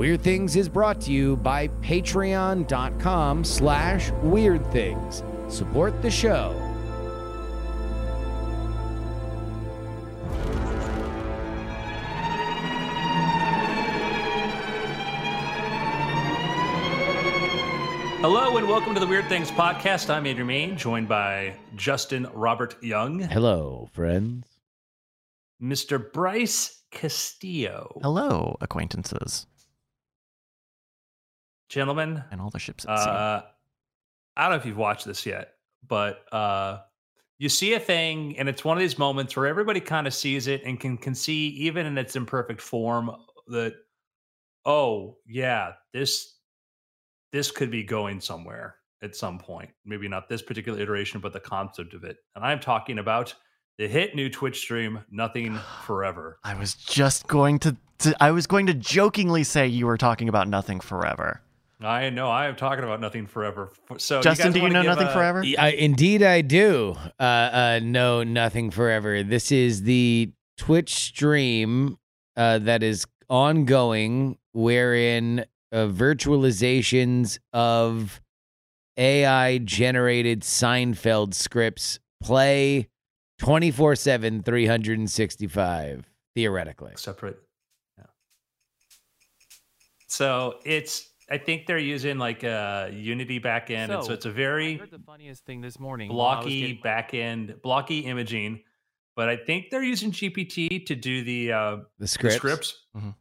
Weird Things is brought to you by patreon.com slash weird things. Support the show. Hello and welcome to the Weird Things podcast. I'm Andrew Mayne, joined by Justin Robert Young, Hello, friends. Mr. Bryce Castillo. Hello, acquaintances, Gentlemen, and all the ships at sea. uh, I don't know if you've watched this yet, but uh, you see a thing, and it's one of these moments where everybody kind of sees it and can, can see, even in its imperfect form, that, oh, yeah, this this could be going somewhere at some point. Maybe not this particular iteration, but the concept of it. And I'm talking about the hit new Twitch stream, Nothing Forever. I was just going to, to. I was going to jokingly say you were talking about nothing forever. I know I am talking about Nothing Forever. So, Justin, guys do you know nothing a- forever? I, indeed, I do. Uh, uh, no, nothing forever. This is the Twitch stream uh, that is ongoing, wherein uh, virtualizations of AI generated Seinfeld scripts play 24 7, 365, theoretically. separate. Yeah. So it's. I think they're using like a Unity backend, and so So, it's a very heard the funniest thing this morning. while I was blocky getting my- backend, blocky imaging. But I think they're using GPT to do the uh, The the scripts. scripts, Mhm.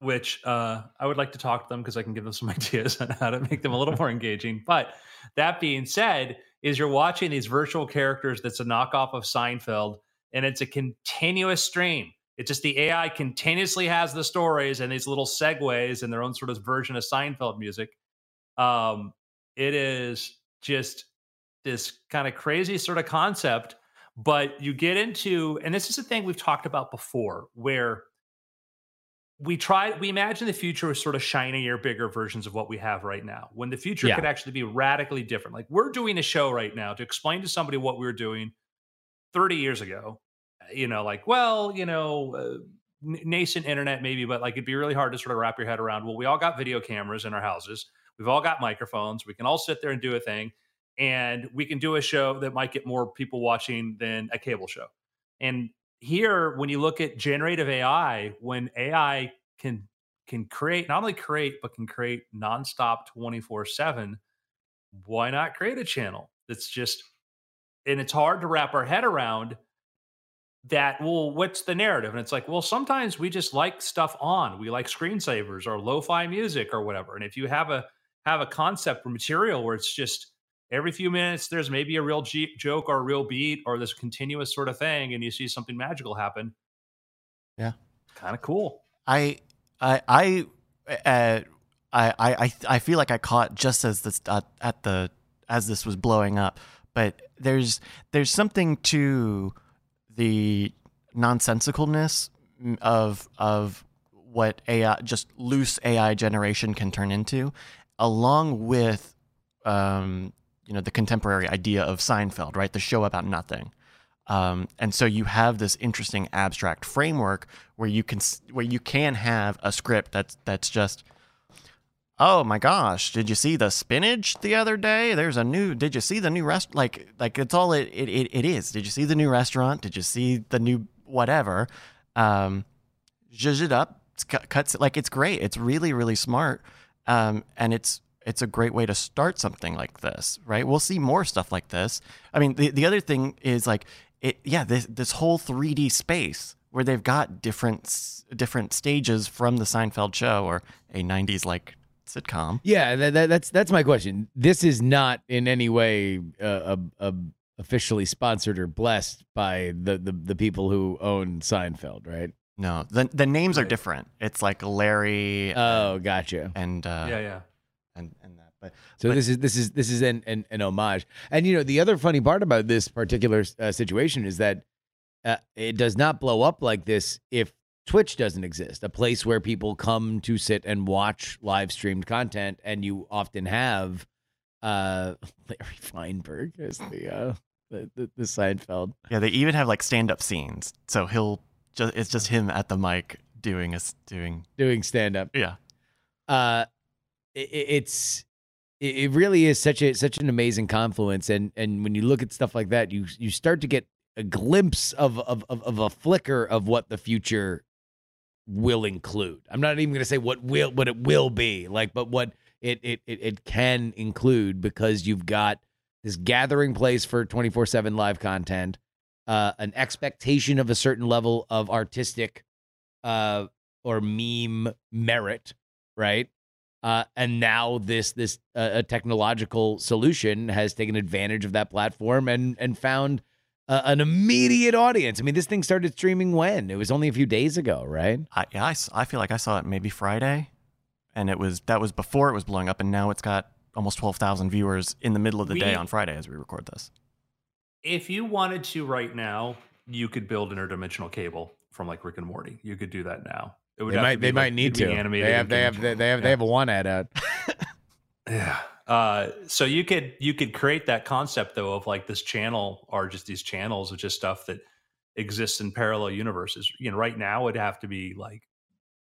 which uh, I would like to talk to them because I can give them some ideas on how to make them a little more engaging. But that being said, is you're watching these virtual characters that's a knockoff of Seinfeld, and it's a continuous stream. It's just the AI continuously has the stories and these little segues and their own sort of version of Seinfeld music. Um, it is just this kind of crazy sort of concept but you get into and this is a thing we've talked about before where we try we imagine the future as sort of shinier bigger versions of what we have right now when the future Yeah. could actually be radically different like we're doing a show right now to explain to somebody what we were doing 30 years ago you know like well you know uh, nascent internet maybe but like it'd be really hard to sort of wrap your head around well we all got video cameras in our houses we've all got microphones we can all sit there and do a thing and we can do a show that might get more people watching than a cable show. And here, when you look at generative AI, when AI can can create not only create but can create nonstop twenty four seven, why not create a channel that's just and it's hard to wrap our head around that well what's the narrative? And it's like well sometimes we just like stuff on. We like screensavers or lo-fi music or whatever. And if you have a have a concept or material where it's just every few minutes there's maybe a real G- joke or a real beat or this continuous sort of thing and you see something magical happen. Yeah. kind of cool. I, I, I, uh, I, I, I feel like I caught just as this uh, at the as this was blowing up, but there's there's something to the nonsensicalness of of what AI just loose AI generation can turn into, along with um, you know the contemporary idea of Seinfeld, right? The show about nothing. Um, and so you have this interesting abstract framework where you can where you can have a script that's that's just oh my gosh did you see the spinach the other day? There's a new did you see the new rest like like it's all it, it, it, is. Did you see the new restaurant? Did you see the new whatever? Um zhuzh it up cuts like it's great it's really really smart um and it's it's a great way to start something like this right? We'll see more stuff like this. I mean the, the other thing is like it yeah this this whole 3d space where they've got different different stages from the seinfeld show or a 90s like sitcom Yeah, that, that, that's that's my question. This is not in any way uh, a, a officially sponsored or blessed by the, the the people who own Seinfeld, right? no the the names are different it's like larry Oh, gotcha. and uh yeah yeah and and that but So But- this is this is this is an, an an homage. And you know, the other funny part about this particular uh, situation is that uh, it does not blow up like this if Twitch doesn't exist, a place where people come to sit and watch live streamed content, and you often have uh, Larry Feinberg as the uh, the, the, the Seinfeld. Yeah, they even have like stand up scenes. So he'll just it's just him at the mic doing a doing doing stand up. yeah. uh, it, it's it really is such a such an amazing confluence, and and when you look at stuff like that, you you start to get a glimpse of of of, of a flicker of what the future will include. I'm not even going to say what will what it will be like, but what it it it, it can include because you've got this gathering place for 24/7 live content, uh, an expectation of a certain level of artistic uh, or meme merit, right? Uh, and now this this uh, a technological solution has taken advantage of that platform and and found uh, an immediate audience. I mean, this thing started streaming when? It was only a few days ago, right? I, yeah, I, I feel like I saw it maybe Friday, and it was that was before it was blowing up, and now it's got almost twelve thousand viewers in the middle of the we, day on Friday as we record this. If you wanted to right now, you could build interdimensional cable from like Rick and Morty. You could do that now. It would they might they like, might need to. Animated they have they have they, they have yeah. they have a one ad out. yeah. Uh, so you could you could create that concept though of like this channel or just these channels of just stuff that exists in parallel universes. You know, right now it'd have to be like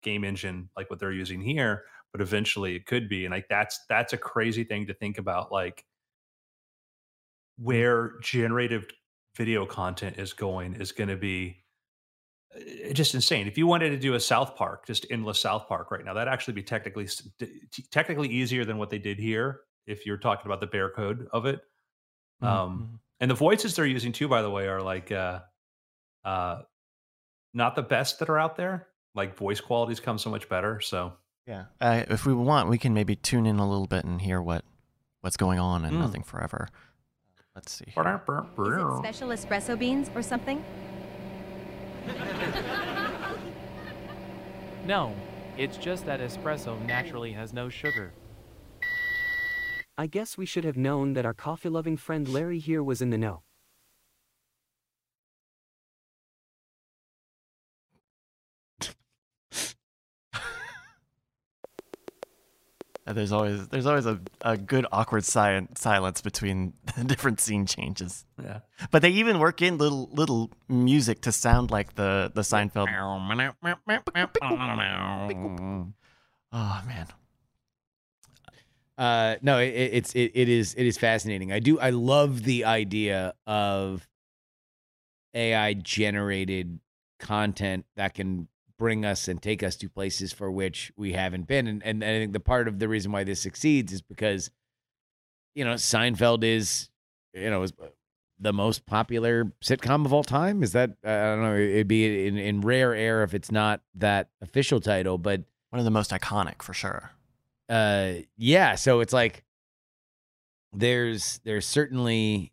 game engine like what they're using here, but eventually it could be. And like that's that's a crazy thing to think about, like where generative video content is going is going to be uh, just insane. If you wanted to do a South Park, just endless South Park right now, that'd actually be technically technically easier than what they did here if you're talking about the bare code of it. Mm-hmm. Um, mm-hmm. and the voices they're using too, by the way, are like uh, uh, not the best that are out there. Like voice qualities come so much better. So yeah, uh, if we want, we can maybe tune in a little bit and hear what what's going on in mm. Nothing Forever. Let's see. Here. Is it special espresso beans or something? no, it's just that espresso naturally has no sugar. I guess we should have known that our coffee-loving friend Larry here was in the know. there's always there's always a, a good awkward si- silence between the different scene changes. Yeah, but they even work in little little music to sound like the the Seinfeld. oh man, uh, no, it, it's it, it is it is fascinating. I do I love the idea of AI generated content that can bring us and take us to places for which we haven't been. And, and I think the part of the reason why this succeeds is because, you know, Seinfeld is, you know, is the most popular sitcom of all time. Is that I don't know? It'd be in, in rare air if it's not that official title, but one of the most iconic for sure uh yeah so it's like there's there's certainly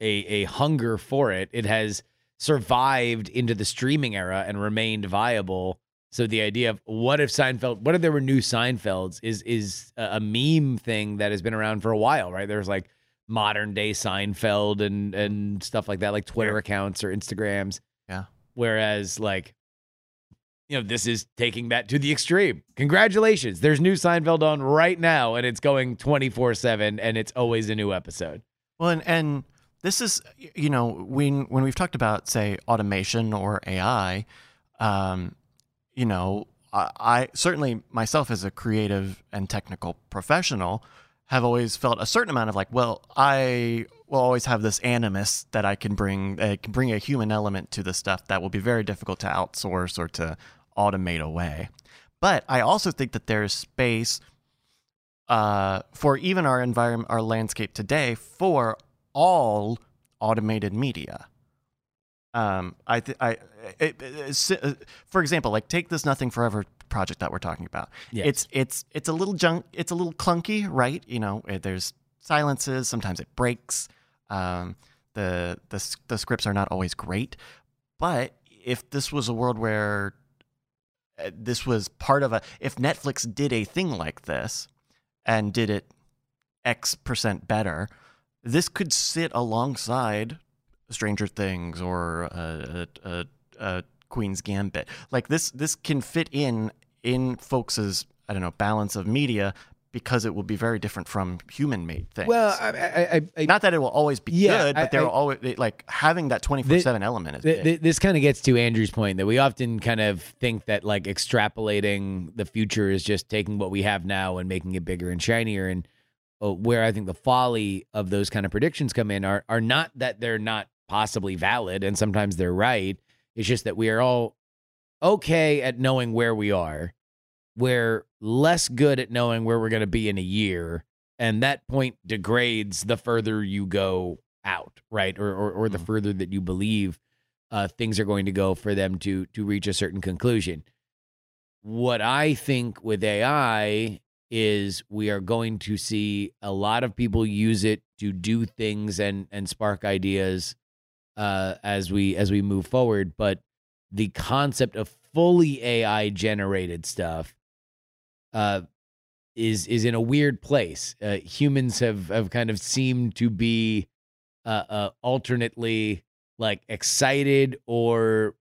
a a hunger for it. It has survived into the streaming era and remained viable. So the idea of what if Seinfeld what if there were new Seinfelds is is a, a meme thing that has been around for a while right? There's like modern day Seinfeld and and stuff like that like Twitter accounts or Instagrams. Yeah. Whereas like you know, this is taking that to the extreme. Congratulations. There's new Seinfeld on right now, and it's going 24 7, and it's always a new episode. Well, and, and this is, you know, when, when we've talked about, say, automation or AI, um, you know, I, I certainly myself as a creative and technical professional have always felt a certain amount of like, well, I will always have this animus that I can bring, uh, can bring a human element to the stuff that will be very difficult to outsource or to automate away. But I also think that there's space uh, for even our environment, our landscape today, for all automated media. Um, I, th- I, it, it, uh, for example, like take this Nothing Forever project that we're talking about. Yes. It's it's it's a little junk. It's a little clunky, right? You know, it, there's silences. Sometimes it breaks. Um, the the the scripts are not always great, but if this was a world where Uh, this was part of a if Netflix did a thing like this and did it X percent better, this could sit alongside Stranger Things or Queen's Gambit. Like this, this can fit in in folks's I don't know balance of media because it will be very different from human made things. Well, I, I, I, not that it will always be Yeah, good, but I- there I- will always like having that twenty four seven element is Th- big. th- this kind of gets to Andrew's point that we often kind of think that like extrapolating the future is just taking what we have now and making it bigger and shinier. And uh, where I think the folly of those kind of predictions come in are are not that they're not possibly valid, and sometimes they're right. It's just that we are all okay at knowing where we are. We're less good at knowing where we're going to be in a year, and that point degrades the further you go out, right? Or or, or the Mhm. further that you believe uh, things are going to go for them to to reach a certain conclusion. What I think with AI is we are going to see a lot of people use it to do things and and spark ideas uh, as we as we move forward. But the concept of fully AI generated stuff uh, is is in a weird place. Uh, humans have have kind of seemed to be uh, uh, alternately like excited or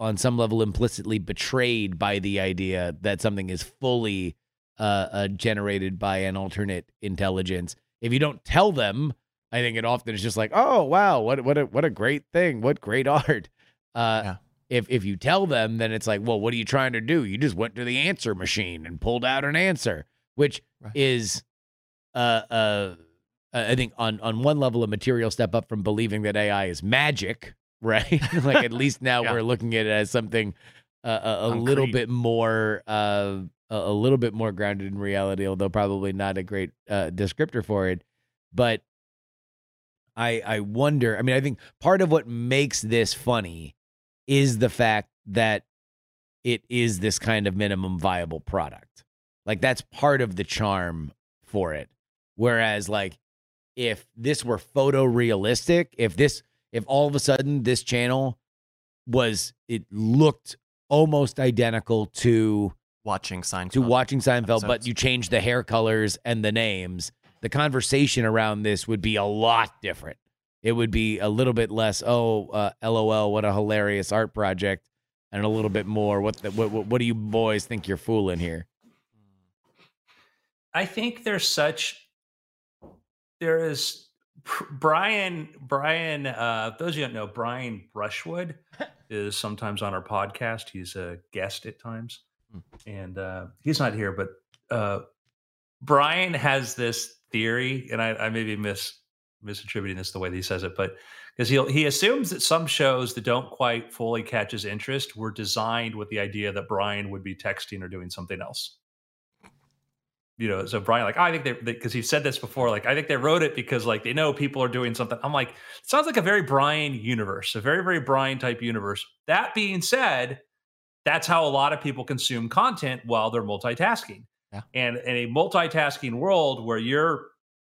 on some level implicitly betrayed by the idea that something is fully uh, uh, generated by an alternate intelligence. If you don't tell them, I think it often is just like, oh wow, what what a what a great thing, what great art. Uh, Yeah. If if you tell them, then it's like, well, what are you trying to do? You just went to the answer machine and pulled out an answer, which Right. is, uh, uh, I think on on one level a material step up from believing that AI is magic, right? like at least now Yeah. we're looking at it as something uh, a, a little bit more uh, a, a little bit more grounded in reality, although probably not a great uh, descriptor for it. But I I wonder. I mean, I think part of what makes this funny is the fact that it is this kind of minimum viable product. Like that's part of the charm for it. Whereas like if this were photorealistic, if this if all of a sudden this channel was it looked almost identical to watching Seinfeld. to watching Seinfeld, but you change the hair colors and the names, the conversation around this would be a lot different. It would be a little bit less, oh, uh, lol, what a hilarious art project, and a little bit more, what the, what, what, what do you boys think you're fooling here? I think there's such there is Brian Brian uh those of you don't know Brian Brushwood is sometimes on our podcast. He's a guest at times. And uh he's not here, but uh Brian has this theory, and I, I may be mis misattributing this the way that he says it, but because he he assumes that some shows that don't quite fully catch his interest were designed with the idea that Brian would be texting or doing something else you know, so Brian, like, I think they, because he said this before, like, I think they wrote it because, like, they know people are doing something. I'm like, it sounds like a very Brian universe, a very, very Brian type universe. That being said, that's how a lot of people consume content while they're multitasking. Yeah. And in a multitasking world where you're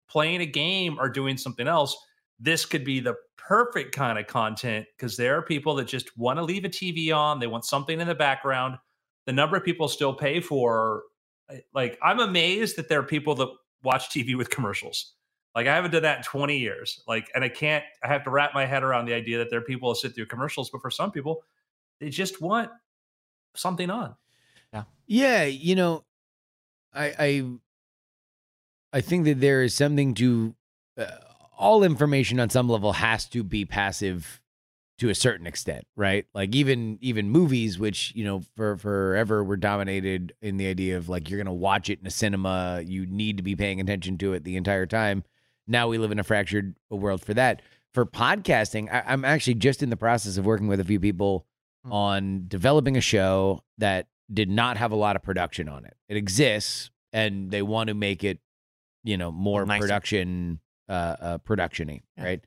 playing a game or doing something else, this could be the perfect kind of content because there are people that just want to leave a TV on, they want something in the background. The number of people still pay for eh, like I'm amazed that there are people that watch TV with commercials. Like I haven't done that in 20 years. Like, and I can't. I have to wrap my head around the idea that there are people that sit through commercials, but for some people, they just want something on. Yeah. Yeah, you know, I I I think that there is something to uh, all information on some level has to be passive to a certain extent, right? Like even even movies, which you know for forever were dominated in the idea of like you're gonna watch it in a cinema, you need to be paying attention to it the entire time. Now we live in a fractured world for that. For podcasting, I, I'm actually just in the process of working with a few people Hmm. on developing a show that did not have a lot of production on it. It exists, and they want to make it, you know, more Nicer. production, uh, uh productiony, Yeah. right?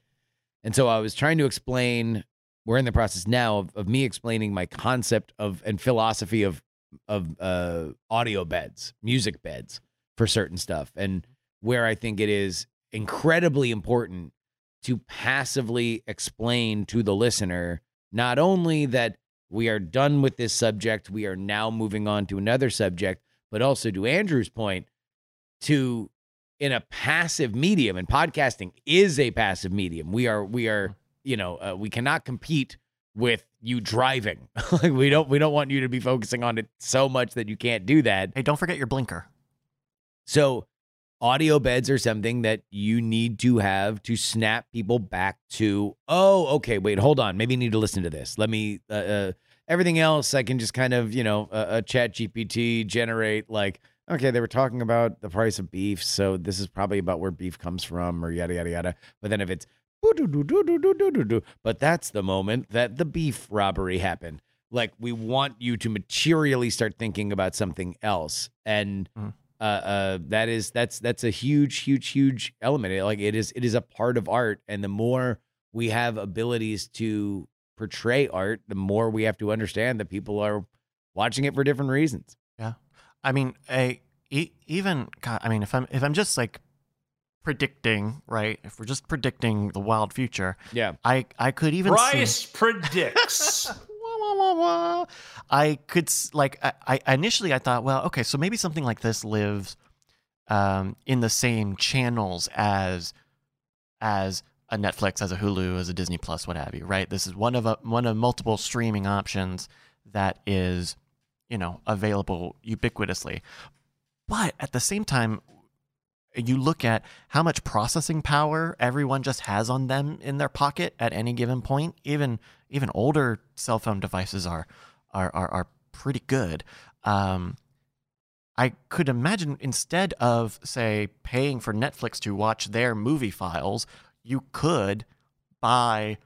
And so I was trying to explain. We're in the process now of, of me explaining my concept of and philosophy of of uh, audio beds, music beds for certain stuff, and where I think it is incredibly important to passively explain to the listener not only that we are done with this subject, we are now moving on to another subject, but also to Andrew's point, to in a passive medium, and podcasting is a passive medium. We are, we are, you know, uh, we cannot compete with you driving. like we don't, we don't want you to be focusing on it so much that you can't do that. Hey, don't forget your blinker. So audio beds are something that you need to have to snap people back to, oh, okay, wait, hold on. Maybe I need to listen to this. Let me, uh, uh, everything else I can just kind of, you know, a, a chat GPT generate like, okay, they were talking about the price of beef. So this is probably about where beef comes from or yada, yada, yada. But then if it's, but that's the moment that the beef robbery happened. Like we want you to materially start thinking about something else, and Mhm. uh, uh, that is that's that's a huge, huge, huge element. It- like it is, it is a part of art, and the more we have abilities to portray art, the more we have to understand that people are watching it for different reasons. I mean, a e- even God, I mean, if I'm if I'm just like predicting, right? If we're just predicting the wild future, Yeah, I I could even see, predicts. Wah, wah, wah, wah. I could like I, I initially I thought, well, okay, so maybe something like this lives um, in the same channels as as a Netflix, as a Hulu, as a Disney Plus, what have you, right? This is one of a, one of multiple streaming options that is, you know, available ubiquitously. But at the same time, you look at how much processing power everyone just has on them in their pocket at any given point. Even even older cell phone devices are are are, are pretty good. Um, I could imagine instead of say paying for Netflix to watch their movie files, you could buy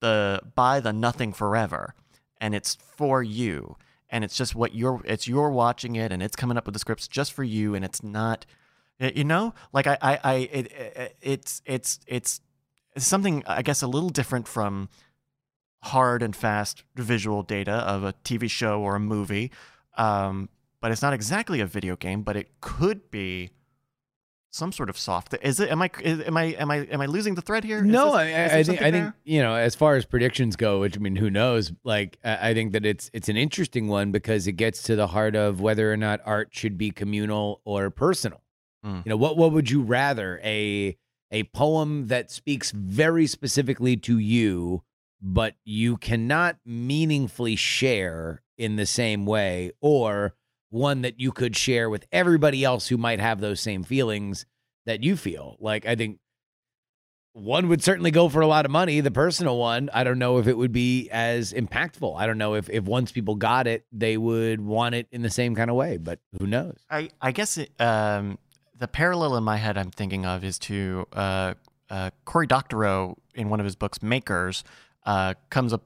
the buy the Nothing Forever, and it's for you, and it's just what you're it's you're watching it, and it's coming up with the scripts just for you, and it's not, you know, like I I, I it, it, it's it's it's something I guess a little different from hard and fast visual data of a TV show or a movie. Um, but it's not exactly a video game, but it could be some sort of soft. Is it? Am I? Am I? Am I? Am I losing the thread here? Is No, this- I, I, I think I think you know as far as predictions go, which I mean, who knows? Like I I think that it's it's an interesting one because it gets to the heart of whether or not art should be communal or personal. Mm. You know, what what would you rather a a poem that speaks very specifically to you, but you cannot meaningfully share in the same way, or one that you could share with everybody else who might have those same feelings that you feel? Like I think one would certainly go for a lot of money. The personal one, I don't know if it would be as impactful. I don't know if if once people got it, they would want it in the same kind of way. But who knows? I I guess it, um, the parallel in my head I'm thinking of is to uh, uh, Cory Doctorow in one of his books, Makers, uh, comes up.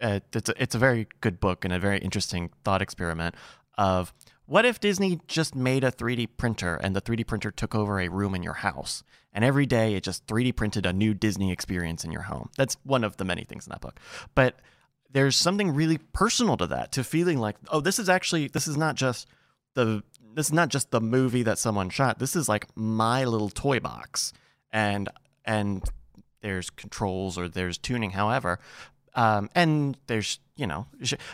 Uh, it's a, it's a very good book and a very interesting thought experiment of what if Disney just made a 3D printer and the 3D printer took over a room in your house and every day it just 3D printed a new Disney experience in your home. That's one of the many things in that book, but there's something really personal to that to feeling like oh this is actually this is not just the this is not just the movie that someone shot. This is like my little toy box, and and there's controls or there's tuning, however, um, and there's you know,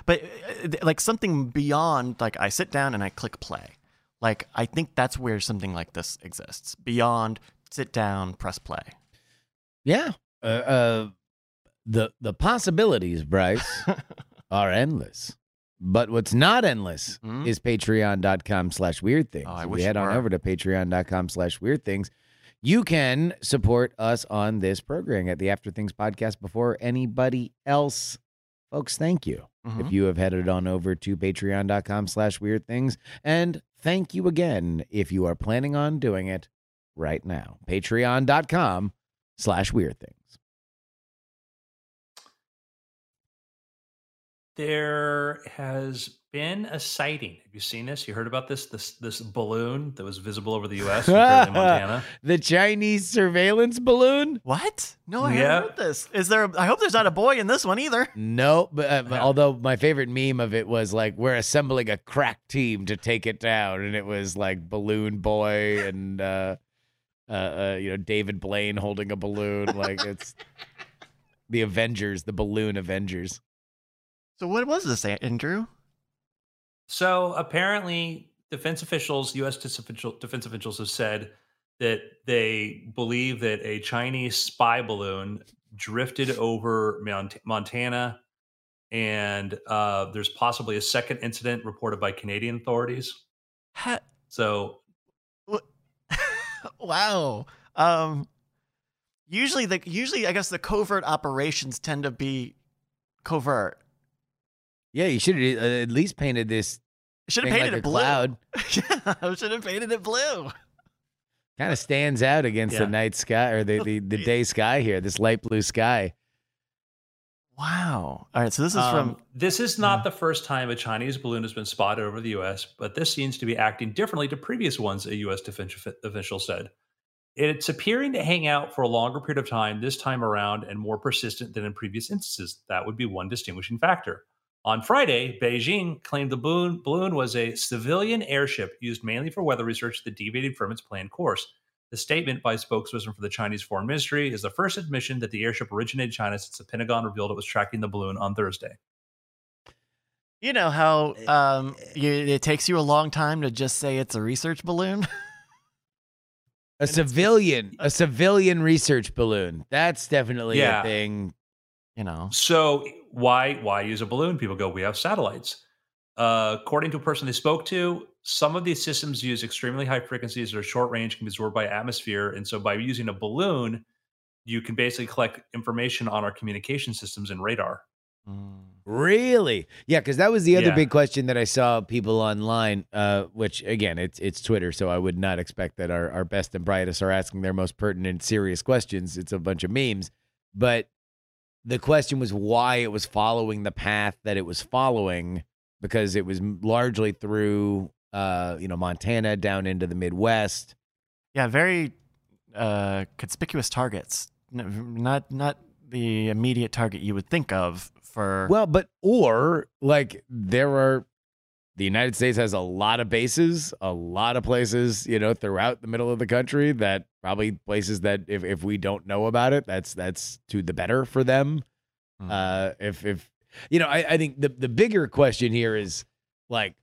but uh, like something beyond like I sit down and I click play. Like I think that's where something like this exists beyond sit down, press play. Yeah. Uh, uh, the the possibilities, Bryce, are endless. But what's not endless Hmm? is patreon.com slash weird things. Oh, I If wish you head on over to patreon.com slash weird things. You can support us on this program at the After Things podcast before anybody else. Folks, thank you. Mhm. If you have headed on over to patreon.com slash weird things. And thank you again if you are planning on doing it right now. Patreon.com slash weird things. There has been a sighting. Have you seen this? You heard about this? This this balloon that was visible over the U.S. in Montana. The Chinese surveillance balloon? What? No, I Yeah. haven't heard this. Is there? A, I hope there's not a boy in this one either. No, but, uh, but although my favorite meme of it was like we're assembling a crack team to take it down, and it was like Balloon Boy and uh, uh, uh, you know David Blaine holding a balloon, like it's the Avengers, the Balloon Avengers. So what was this, Andrew? So apparently, defense officials, U.S. defense officials, have said that they believe that a Chinese spy balloon drifted over Mont- Montana, and uh, there's possibly a second incident reported by Canadian authorities. Ha- So wow. Um, usually the usually I guess the covert operations tend to be covert. Yeah, you should have at least painted this Should have painted like it a blue. cloud. yeah, I should have painted it blue. Kind of stands out against the night sky or the, the, the day sky here, this light blue sky. Wow. All right, so this is Um, from This is not the first time a Chinese balloon has been spotted over the U.S., but this seems to be acting differently to previous ones, a U.S. defense official said. It's appearing to hang out for a longer period of time this time around and more persistent than in previous instances. That would be one distinguishing factor. On Friday, Beijing claimed the balloon, balloon was a civilian airship used mainly for weather research that deviated from its planned course. The statement by a spokesperson for the Chinese Foreign Ministry is the first admission that the airship originated in China since the Pentagon revealed it was tracking the balloon on Thursday. you know how eh, eh, um eh. you, it takes you a long time to just say it's a research balloon. A civilian, a civilian research balloon. That's definitely Yeah. a thing. you know. So why why use a balloon? People go, we have satellites. Uh, according to a person they spoke to, some of these systems use extremely high frequencies that are short range, can be absorbed by atmosphere, and so by using a balloon, you can basically collect information on our communication systems and radar. Mm. Really? Yeah, because that was the other Yeah. big question that I saw people online. Uh, which again, it's it's Twitter, so I would not expect that our, our best and brightest are asking their most pertinent, serious questions. It's a bunch of memes, but the question was why it was following the path that it was following because it was largely through uh, you know Montana down into the Midwest. Yeah, very uh, conspicuous targets. Not not the immediate target you would think of for. Well, but or like there are the United States has a lot of bases, a lot of places, you know, throughout the middle of the country that probably places that if, if we don't know about it, that's that's to the better for them. Mm. Uh if if you know, I, I think the the bigger question here is like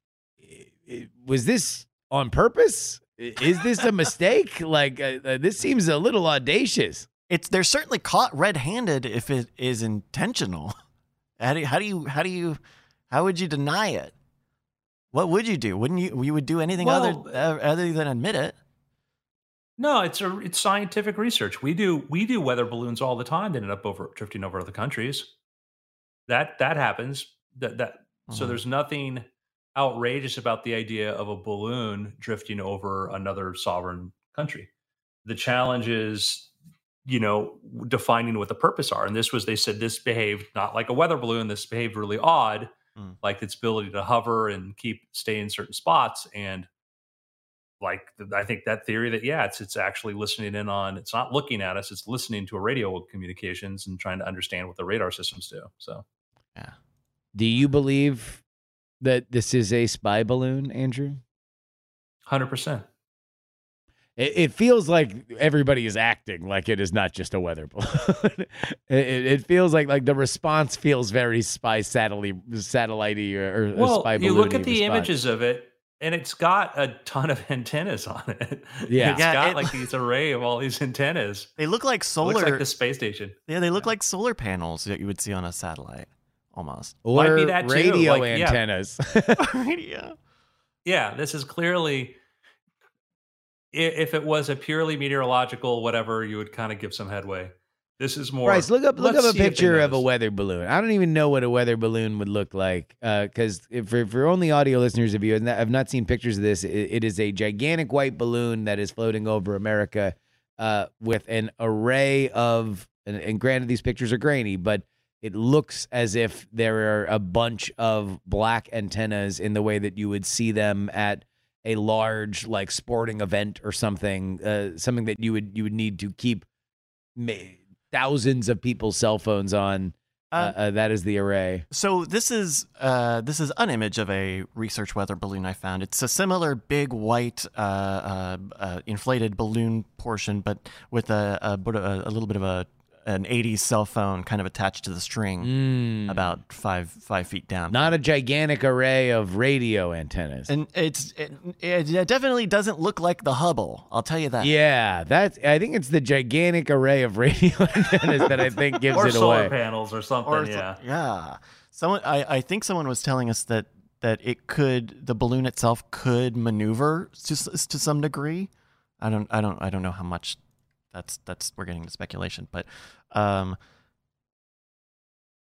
was this on purpose? Is this a mistake? like uh, uh, this seems a little audacious. it's they're certainly caught red-handed if it is intentional. How do you, how do you how do you how would you deny it? What would you do? Wouldn't you you would do anything Well, other uh, other than admit it? No, it's a it's scientific research. We do we do weather balloons all the time that end up over drifting over other countries. That that happens. That that so Mhm. there's nothing outrageous about the idea of a balloon drifting over another sovereign country. The challenge is, you know, defining what the purpose are. And this was they said this behaved not like a weather balloon. This behaved really odd, Mm. like its ability to hover and keep stay in certain spots and like I think that theory that yeah, it's it's actually listening in on it's not looking at us, it's listening to a radio communications and trying to understand what the radar systems do. So yeah. Do you believe that this is a spy balloon, Andrew? hundred percent. It, it feels like everybody is acting like it is not just a weather balloon. it, it it feels like like the response feels very spy satellite satellitey or, or Well, spy you look at the response. images of it, and it's got a ton of antennas on it. Yeah. it's Yeah, got it- like these array of all these antennas. They look like It solar. looks like the space station. yeah, they look like solar panels that you would see on a satellite, almost. or might be that too, radio like, antennas. yeah. Yeah, this is clearly. If it was a purely meteorological whatever, you would kind of give some headway. This is more. Bryce, look up look up a see if they picture of a weather balloon. I don't even know what a weather balloon would look like. Because if for, for only audio listeners of you and have not seen pictures of this, it, it is a gigantic white balloon that is floating over America uh, with an array of. And, and granted, these pictures are grainy, but it looks as if there are a bunch of black antennas in the way that you would see them at a large like sporting event or something. Uh, something that you would you would need to keep. Ma- thousands of people's cell phones on. Uh, Uh, uh, that is the array. So this is uh, this is an image of a research weather balloon I found. It's a similar big white uh, uh, uh, inflated balloon portion, but with a a, a, a little bit of a an 80s cell phone kind of attached to the string, Mm. about five five feet down. not a gigantic array of radio antennas. and it's it, it definitely doesn't look like the Hubble. I'll tell you that. yeah, that's. I think it's the gigantic array of radio antennas that I think gives or it solar away. panels or something. Or yeah. yeah. Someone I, I think someone was telling us that that it could the balloon itself could maneuver to to some degree. I don't I don't I don't know how much that's that's we're getting to speculation, but um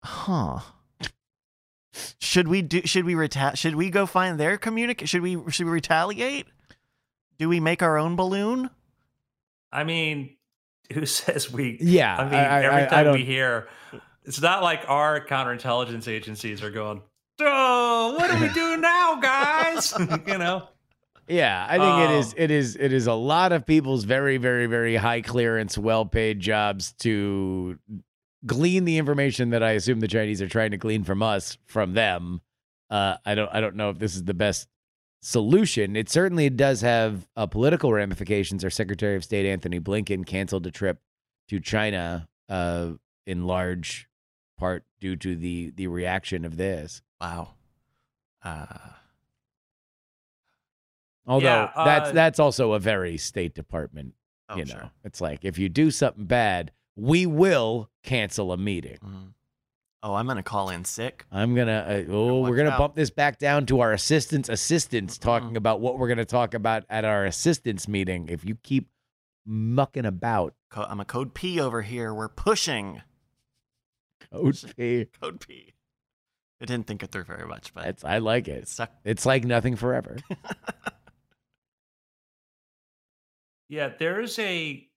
huh. Should we do should we reta- should we go find their communicate should we should we retaliate? Do we make our own balloon? I mean, who says we? Yeah, I mean, I- I- every I- I time we hear, it's not like our counterintelligence agencies are going, "Oh, what do we do now, guys?" you know. Yeah, I think it is. Um, It is. It is a lot of people's very, very, very high clearance, well paid jobs to glean the information that I assume the Chinese are trying to glean from us from them. Uh, I don't. I don't know if this is the best solution. It certainly does have uh, political ramifications. Our Secretary of State Antony Blinken canceled a trip to China, uh, in large part due to the the reaction of this. Wow. Uh Although Yeah, that's uh, that's also a very State Department oh, you know, sure. it's like if you do something bad, we will cancel a meeting. Mm. Oh, I'm gonna call in sick. I'm gonna, uh, oh, we're gonna out. bump this back down to our assistants' assistants talking Mhm. about what we're gonna talk about at our assistants meeting. If you keep mucking about, Co- I'm a code P over here. We're pushing code P, code P. I didn't think it through very much, but that's I like it stuck. It's like nothing forever. Yeah, there is a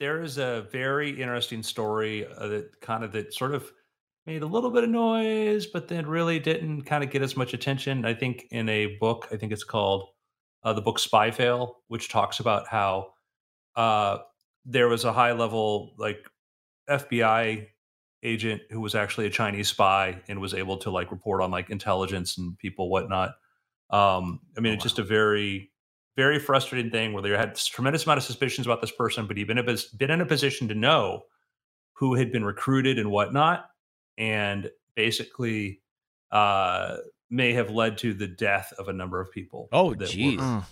there is a very interesting story uh, that kind of that sort of made a little bit of noise, but then really didn't kind of get as much attention. I think in a book, I think it's called uh, the book Spy Fail, which talks about how uh, there was a high level like FBI agent who was actually a Chinese spy and was able to like report on like intelligence and people whatnot. Um, I mean, Oh, it's just a very very frustrating thing where they had this tremendous amount of suspicions about this person, but he'd been, a, been in a position to know who had been recruited and whatnot, and basically uh, may have led to the death of a number of people. Oh, that geez. were, Mm.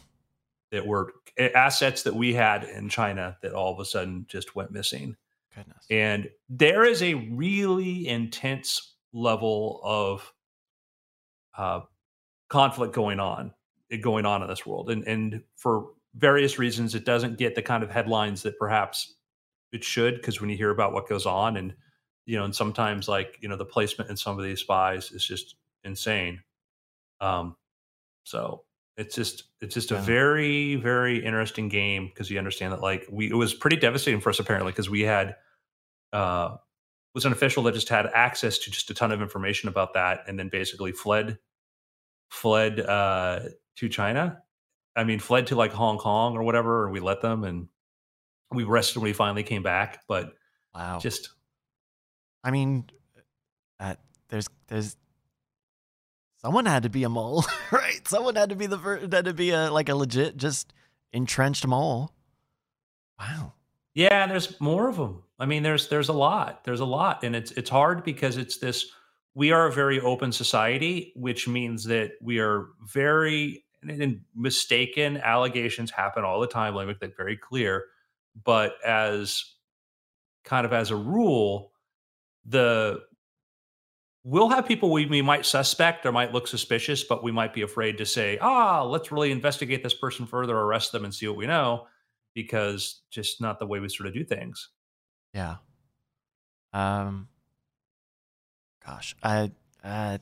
that were assets that we had in China that all of a sudden just went missing. Goodness. And there is a really intense level of uh, conflict going on, going on in this world, and and for various reasons, it doesn't get the kind of headlines that perhaps it should. Because when you hear about what goes on, and you know, and sometimes like you know, the placement in some of these spies is just insane. Um, so it's just it's just a very very interesting game because you understand that like we it was pretty devastating for us apparently because we had uh was an official that just had access to just a ton of information about that and then basically fled fled uh to China. I mean fled to like Hong Kong or whatever and we let them and we rested when we finally came back but Wow. just I mean, uh, there's there's someone had to be a mole, right? Someone had to be the first, had to be a like a legit just entrenched mole. Wow. Yeah, and there's more of them. I mean, there's there's a lot. There's a lot, and it's it's hard because it's this. We are a very open society, which means that we are very and, and mistaken allegations happen all the time. Let me make that very clear. But as kind of as a rule, the we'll have people we, we might suspect or might look suspicious, but we might be afraid to say, ah, let's really investigate this person further, arrest them, and see what we know because just not the way we sort of do things. Yeah. Um. Gosh, I, uh,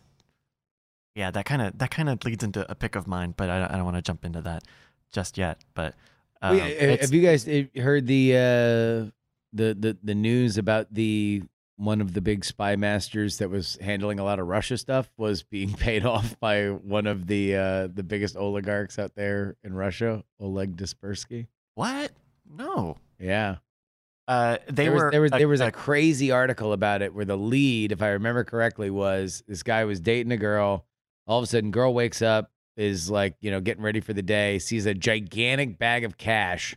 yeah, that kind of that kind of leads into a pick of mine, but I, don't- I don't want to jump into that just yet. But um, Wait, have you guys uh, heard the uh, the the the news about the one of the big spy masters that was handling a lot of Russia stuff was being paid off by one of the uh, the biggest oligarchs out there in Russia, Oleg Deripaska. what? No. Yeah, Uh, they there was were there was a- there was a- a crazy article about it where the lead, if I remember correctly, was this guy was dating a girl. All of a sudden, girl wakes up, is like you know getting ready for the day, sees a gigantic bag of cash,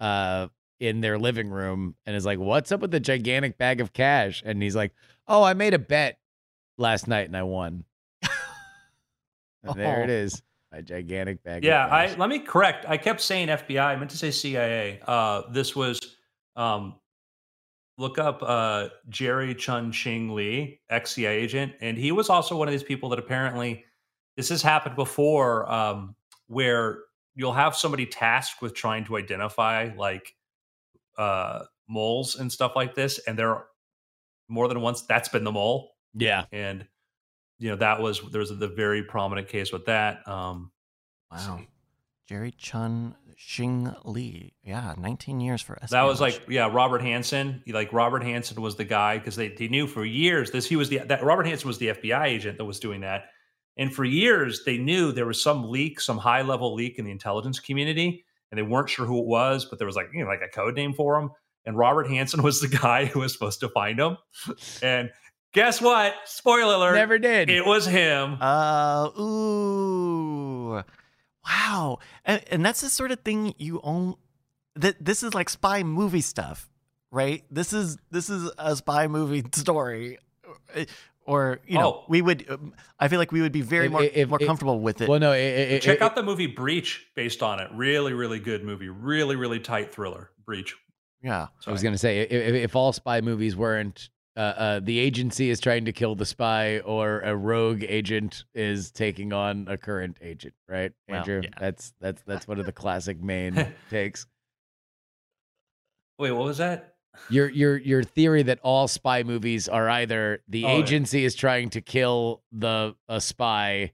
uh, in their living room, and is like, "What's up with the gigantic bag of cash?" And he's like, "Oh, I made a bet last night and I won." and there it Oh. is, a gigantic bag. Yeah, of I let me correct. I kept saying FBI. I meant to say CIA. Uh, this was um, look up uh, Jerry Chun Shing Lee, ex CIA agent, and he was also one of these people that apparently this has happened before, um, where you'll have somebody tasked with trying to identify like uh moles and stuff like this, and there more than once that's been the mole, Yeah. and you know that was there was the very prominent case with that. Um, Wow. Jerry Chun Shing Lee. Yeah, 19 years for espionage. That was like yeah, Robert Hanssen. Like Robert Hanssen was the guy because they, they knew for years this he was the that Robert Hanssen was the FBI agent that was doing that, and for years they knew there was some leak, some high level leak in the intelligence community, and they weren't sure who it was, but there was like you know like a code name for him, and Robert Hanssen was the guy who was supposed to find him, and guess what? Spoiler alert! Never did. It was him. Uh, ooh. Wow. And, and that's the sort of thing you own. That this is like spy movie stuff, right? This is this is a spy movie story, or you know, Oh. we would. um, I feel like we would be very If- more if- more if- comfortable with it. well, no. It, it, Check it- out the movie Breach based on it. Really, really good movie. Really, really tight thriller. Breach. yeah. I was gonna say if, if if all spy movies weren't uh, uh, the agency is trying to kill the spy or a rogue agent is taking on a current agent, right? Well, Andrew, yeah. that's that's that's one of the classic main takes. Wait, what was that? Your your your theory that all spy movies are either the Oh, yeah. agency is trying to kill the a spy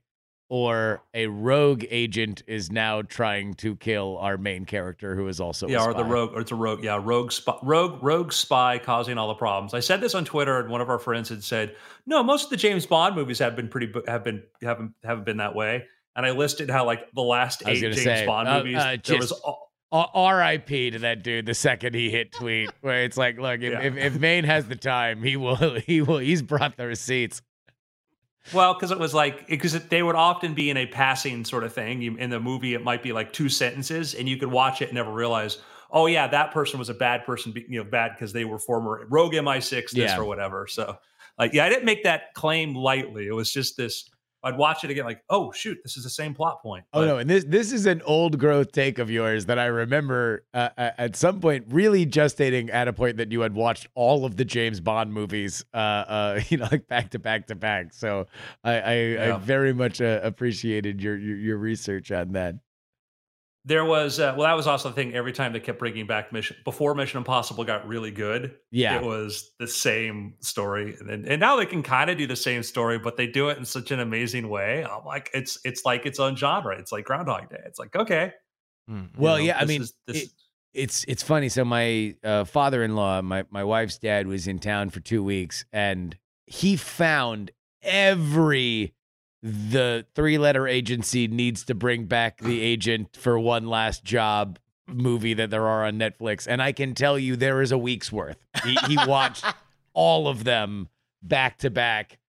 or a rogue agent is now trying to kill our main character who is also yeah, a or the rogue, or it's a rogue, yeah, rogue spy, rogue, rogue spy causing all the problems. I said this on Twitter, and one of our friends had said, "No, most of the James Bond movies have been pretty, have been haven't haven't been that way." And I listed how like the last eight James say, Bond uh, movies, uh, there was all, R.I.P. to that dude. The second he hit tweet, where it's like, look, if, Yeah. if, if Mayne has the time, he will. He will. He's brought the receipts. Well, because it was like because they would often be in a passing sort of thing. You, in the movie, it might be like two sentences, and you could watch it and never realize, oh yeah, that person was a bad person, you know, bad because they were former rogue MI6, this Yeah. or whatever. So, like, yeah, I didn't make that claim lightly. It was just this. I'd watch it again, like, oh shoot, this is the same plot point. Oh no, and this this is an old growth take of yours that I remember uh, uh, at some point really gestating at a point that you had watched all of the James Bond movies, uh, uh, you know, like back to back to back. So I I, I very much uh, appreciated your, your your research on that. There was uh, well, that was also the thing. Every time they kept bringing back Mission before Mission Impossible got really good, Yeah. it was the same story, and then- and now they can kind of do the same story, but they do it in such an amazing way. I'm like, it's it's like its own genre. It's like Groundhog Day. It's like okay, Hmm. Well, know, yeah, I mean, is- this it- is- it's it's funny. So my uh, father-in-law, my my wife's dad, was in town for two weeks, and he found every the three-letter agency needs to bring back the agent for one last job movie that there are on Netflix, and I can tell you there is a week's worth. He, he watched all of them back to back,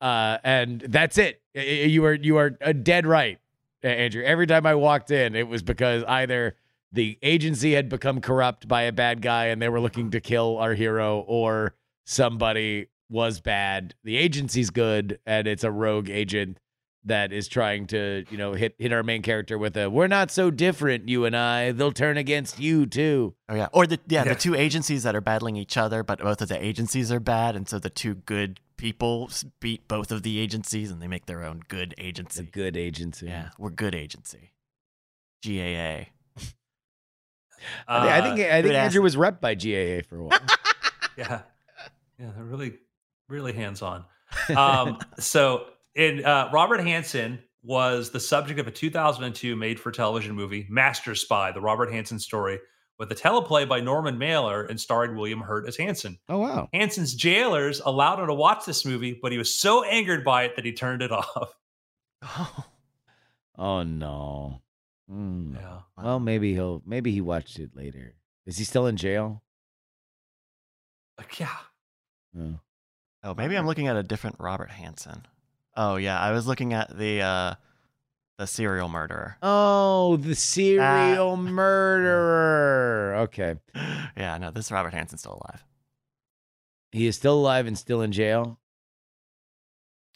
uh, and that's it. You are you are uh, dead right, Andrew. Every time I walked in, it was because either the agency had become corrupt by a bad guy and they were looking to kill our hero, or somebody was bad. The agency's good, and it's a rogue agent that is trying to, you know, hit hit our main character with a "We're not so different, you and I. They'll turn against you too." Oh yeah, or the yeah, Yeah. the two agencies that are battling each other, but both of the agencies are bad, and so the two good people beat both of the agencies, and they make their own good It's a good agency. Yeah, we're good agency. GAA. I think I think, uh, I think good ass- Andrew was rep by GAA for a while. yeah, yeah, they're really really hands on. Um, so, in uh, Robert Hanssen was the subject of a 2002 made-for-television movie, Master Spy: The Robert Hanssen Story, with a teleplay by Norman Mailer and starring William Hurt as Hanssen. oh wow. Hanssen's jailers allowed him to watch this movie, but he was so angered by it that he turned it off. Oh, Oh no. Hmm. Yeah. Well, maybe he'll maybe he watched it later. Is he still in jail? Like, yeah. No. oh, maybe I'm looking at a different Robert Hansen. Oh yeah, I was looking at the uh the serial murderer. Oh, the serial murderer. Okay. yeah, no, this Robert Hanssen's still alive. He is still alive and still in jail.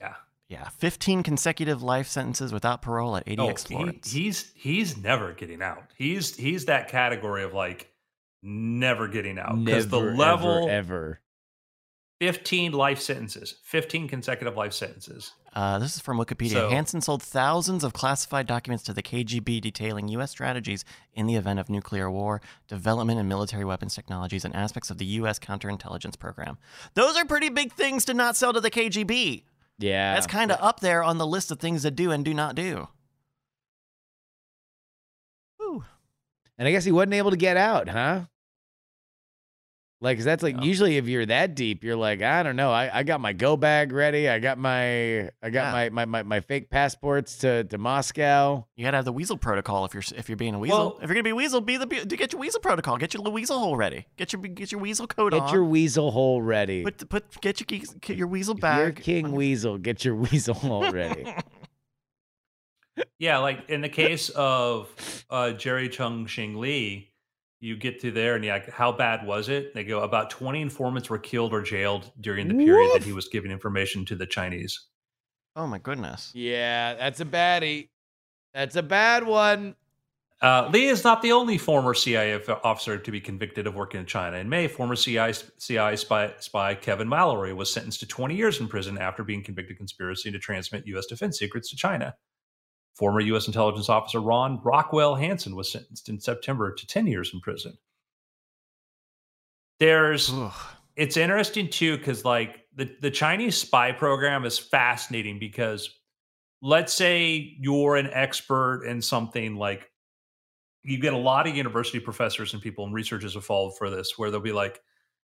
Yeah. Yeah, 15 consecutive life sentences without parole at ADX Oh, he- he's he's never getting out. He's he's that category of like never getting out because the level ever, ever. 15 life sentences, 15 consecutive life sentences. Uh, this is from Wikipedia. So- Hanssen sold thousands of classified documents to the KGB detailing U.S. strategies in the event of nuclear war, development in military weapons technologies, and aspects of the U.S. counterintelligence program. Those are pretty big things to not sell to the KGB. Yeah. That's kind of up there on the list of things to do and do not do. Ooh. And I guess he wasn't able to get out, huh? Like, 'cause that's like No. usually if you're that deep, you're like, I don't know. I, I got my go bag ready. I got my I got Yeah. my, my, my my fake passports to to Moscow. You gotta have the weasel protocol if you're if you're being a weasel. Well- if you're gonna be a weasel, be the to get your weasel protocol. Get your little weasel hole ready. Get your get your weasel coat Get on. your weasel hole ready. put put get your get your weasel If you're. King Weasel. Get your weasel hole ready. Yeah, like in the case of uh, Jerry Chun Shing Lee, you get to there and you're like, how bad was it? They go, about 20 informants were killed or jailed during the period that he was giving information to the Chinese. oh my goodness. yeah, that's a baddie. That's a bad one. Uh, Lee is not the only former CIA officer to be convicted of working in China. In May, former CIA, CIA spy, spy Kevin Mallory was sentenced to 20 years in prison after being convicted of conspiracy to transmit U.S. defense secrets to China. Former U.S. intelligence officer Ron Rockwell Hansen was sentenced in September to 10 years in prison. There's Ugh. it's interesting too because like the the Chinese spy program is fascinating because let's say you're an expert in something like you get a lot of university professors and people and researchers have followed for this where they'll be like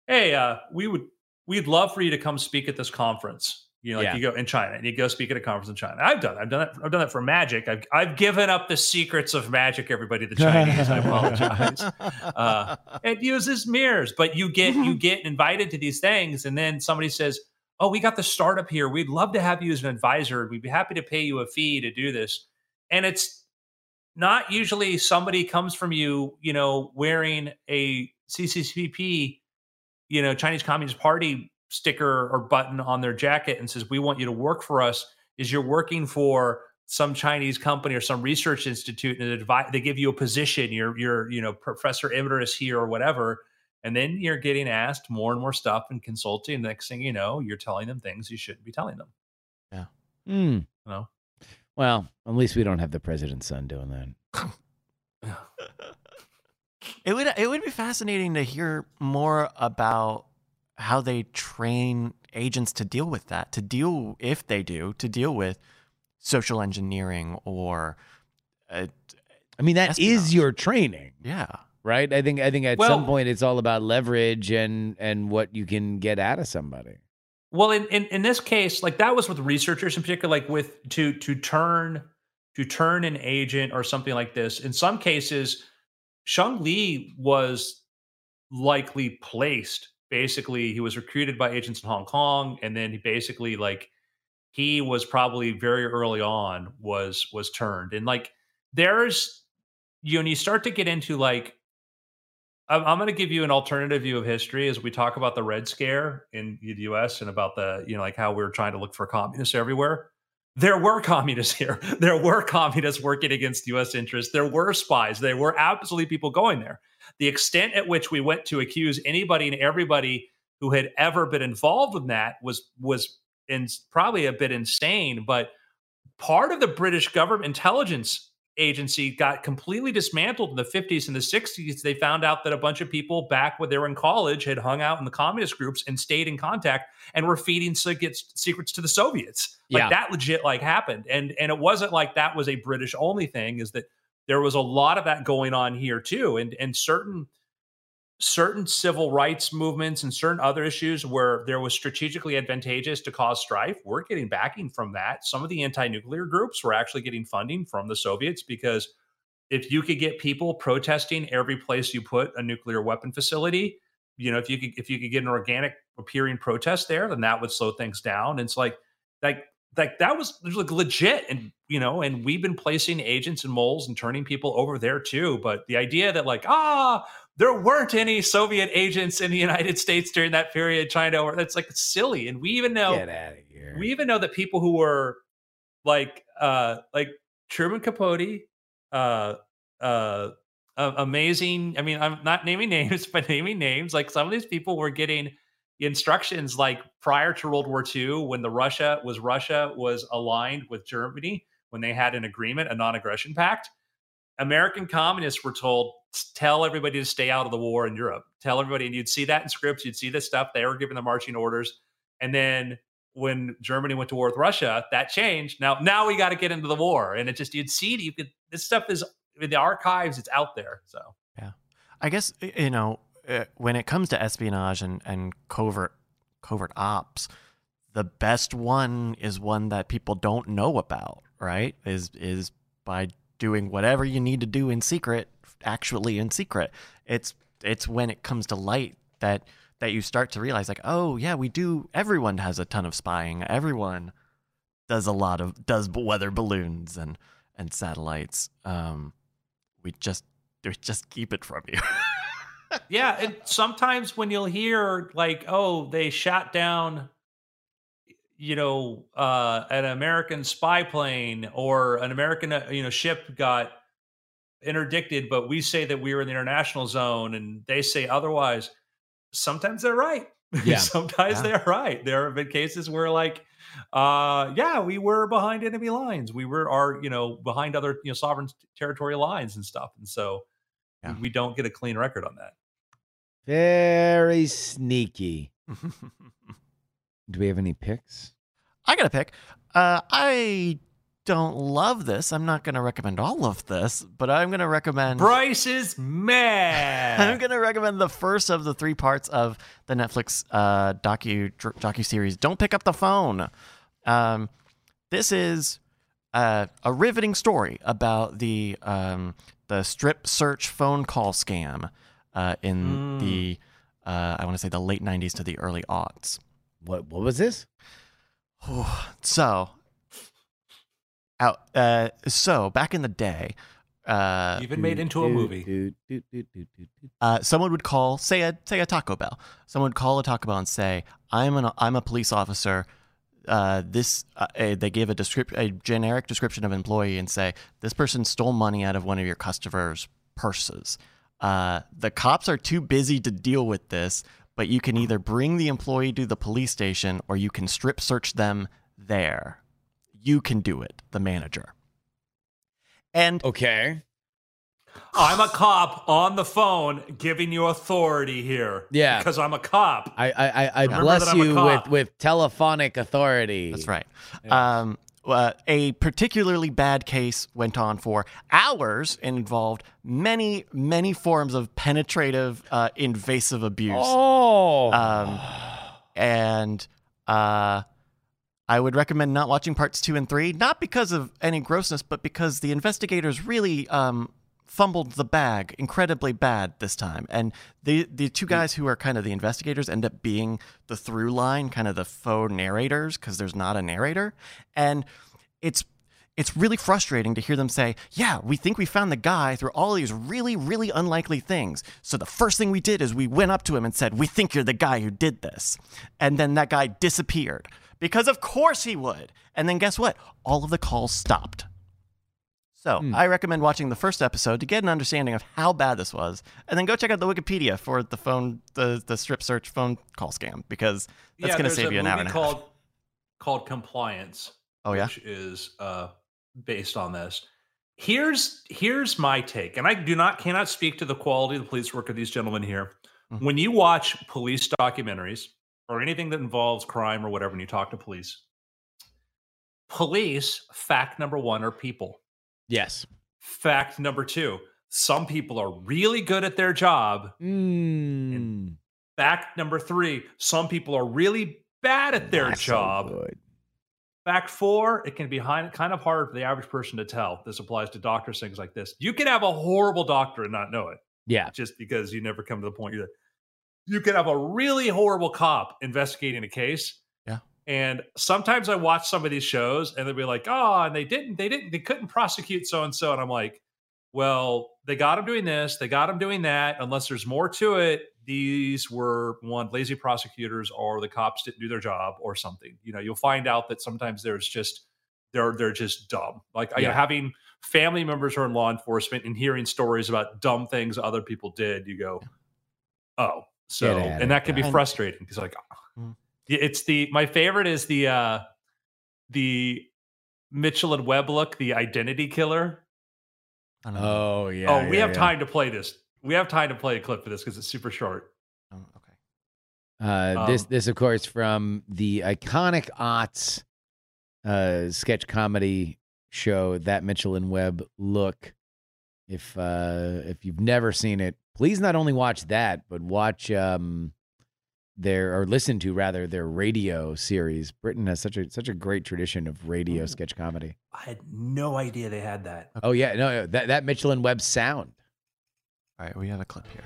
hey uh we would we'd love for you to come speak at this conference you know like Yeah. you go in china and you go speak at a conference in china. I've done it i've done it i've done it for magic. I've, I've given up the secrets of magic everybody the chinese. I apologize. Uh, it uses mirrors but you get you get invited to these things and then somebody says oh we got the startup here. We'd love to have you as an advisor. We'd be happy to pay you a fee to do this. And it's not usually somebody comes from you you know wearing a cccp you know chinese communist party sticker or button on their jacket and says we want you to work for us is you're working for some Chinese company or some research institute and advi- they give you a position. You're you're you know professor emeritus here or whatever, and then you're getting asked more and more stuff and consulting. Next thing you know, you're telling them things you shouldn't be telling them. Yeah. Hmm. You know, Well, at least we don't have the president's son doing that. It would it would be fascinating to hear more about how they train agents to deal with that, to deal if they do, to deal with social engineering or uh, I mean, that is Espionage. your training, yeah. right? I think I think at Well- some point it's all about leverage and and what you can get out of somebody. Well, in, in in this case, like that was with researchers in particular, like with to to turn to turn an agent or something like this. In some cases, Shang Li was likely placed. Basically, he was recruited by agents in Hong Kong, and then he basically like he was probably very early on was was turned. And like there's you know, you start to get into like I'm, I'm going to give you an alternative view of history as we talk about the Red Scare in the U.S. and about the, you know, like how we are trying to look for communists everywhere. There were communists here. There were communists working against U.S. interests. There were spies. There were absolutely people going there. The extent at which we went to accuse anybody and everybody who had ever been involved with that was was in, probably a bit insane. But part of the British government intelligence agency got completely dismantled in the 50s and the 60s. They found out that a bunch of people back when they were in college had hung out in the communist groups and stayed in contact and were feeding secrets secrets to the Soviets. Like Yeah. that legit like happened. And and it wasn't like that was a British only thing, is that there was a lot of that going on here too. And and certain certain civil rights movements and certain other issues where there was strategically advantageous to cause strife, we're getting backing from that. Some of the anti-nuclear groups were actually getting funding from the Soviets because if you could get people protesting every place you put a nuclear weapon facility, you know, if you could if you could get an organic appearing protest there, then that would slow things down. And it's like like like that was, like legit and you know and we've been placing agents and moles and turning people over there too but the idea that like ah there weren't any soviet agents in the united states during that period china to that's like silly and we even know Get out of here. we even know that people who were like uh like Truman Capote, uh uh, amazing. I mean, I'm not naming names, but naming names. Like some of these people were getting instructions like prior to World War II, when the Russia was Russia was aligned with Germany when they had an agreement, a non-aggression pact. American communists were told tell everybody to stay out of the war in Europe. Tell everybody, and you'd see that in scripts. You'd see this stuff. They were given the marching orders, and then when Germany went to war with Russia, that changed. Now, now we got to get into the war, and it just you'd see you could this stuff is in the archives. It's out there. So yeah, I guess you know uh, when it comes to espionage and and covert covert ops, the best one is one that people don't know about. Right? Is is by doing whatever you need to do in secret, actually in secret. It's it's when it comes to light that that you start to realize like, oh yeah, we do everyone has a ton of spying. Everyone does a lot of does weather balloons and and satellites. Um we just we just keep it from you. yeah, and sometimes when you'll hear like, oh, they shot down you know, uh, an American spy plane or an American, uh, you know, ship got interdicted, but we say that we were in the international zone and they say otherwise. Sometimes they're right. Yeah. Sometimes Yeah. they're right. There have been cases where, like, uh, yeah, we were behind enemy lines. We were, are you know, behind other, you know, sovereign territory lines and stuff. And so Yeah. we don't get a clean record on that. Very sneaky. Do we have any picks? I got a pick. Uh, I don't love this. I'm not going to recommend all of this, but I'm going to recommend. Bryce is mad. I'm going to recommend the first of the three parts of the Netflix uh, docu docu series. Don't pick up the phone. Um, this is uh, a riveting story about the um, the strip search phone call scam uh, in Mm. the uh, I want to say the late '90s to the early aughts. What what was this? so out uh so back in the day uh Even made into a movie. Uh, someone would call, say a say a Taco Bell. Someone would call a Taco Bell and say, "I'm an I'm a police officer. Uh, this uh, eh, they give a descrip- a generic description of employee and say this person stole money out of one of your customers' purses. Uh, the cops are too busy to deal with this, but you can either bring the employee to the police station or you can strip search them there. You can do it, the manager." And Okay. I'm a cop on the phone giving you authority here. Yeah. Because I'm a cop. I I I, I Remember bless that I'm a you with with telephonic authority. That's right. Um, uh, a particularly bad case went on for hours and involved many, many forms of penetrative, uh, invasive abuse. Oh. Um, and uh, I would recommend not watching parts two and three, not because of any grossness, but because the investigators really um, fumbled the bag incredibly bad this time. And the the two mm. guys who are kind of the investigators end up being the through line, kind of the faux narrators, because there's not a narrator. And it's it's really frustrating to hear them say, Yeah, we think we found the guy through all these really, really unlikely things. So the first thing we did is we went up to him and said, We think you're the guy who did this. And then that guy disappeared because, of course, he would. And then guess what? All of the calls stopped. So I recommend watching the first episode to get an understanding of how bad this was, and then go check out the Wikipedia for the phone, the the strip search phone call scam because that's Yeah, going to save a you an hour movie and a half. called, Called Compliance. Oh yeah, which is uh, based on this. Here's here's my take, and I do not cannot speak to the quality of the police work of these gentlemen here. Mhm. When you watch police documentaries or anything that involves crime or whatever, and you talk to police, police fact number one are people. Yes. Fact number two: some people are really good at their job. Mm. Fact number three: some people are really bad at their Not so job. good. Fact four, it can be kind of hard for the average person to tell. This applies to doctors, things like this. You can have a horrible doctor and not know it Yeah. just because you never come to the point you're you can have a really horrible cop investigating a case. Yeah. And sometimes I watch some of these shows and they'll be like, oh, and they didn't, they didn't, they couldn't prosecute so and so. And I'm like, well, they got him doing this, they got him doing that. Unless there's more to it, these were one lazy prosecutors or the cops didn't do their job or something. You know, you'll find out that sometimes there's just they're they're just dumb. Like you know, having family members who are in law enforcement and hearing stories about dumb things other people did, you go, oh, So, and that can be frustrating because like. Yeah, it's the my favorite is the uh the Mitchell and Webb look, the identity killer. I don't know. Oh yeah. oh, we yeah, have yeah. time to play this. We have time to play a clip for this because it's super short. Oh, okay. Uh, this Um, this of course from the iconic aughts uh, sketch comedy show that Mitchell and Webb look. If uh, if you've never seen it, please not only watch that, but watch um, their or listen to rather their radio series. Britain has such a such a great tradition of radio Oh. sketch comedy. I had no idea they had that. Oh yeah, no, no that that Mitchell and Webb sound. All right, we have a clip here.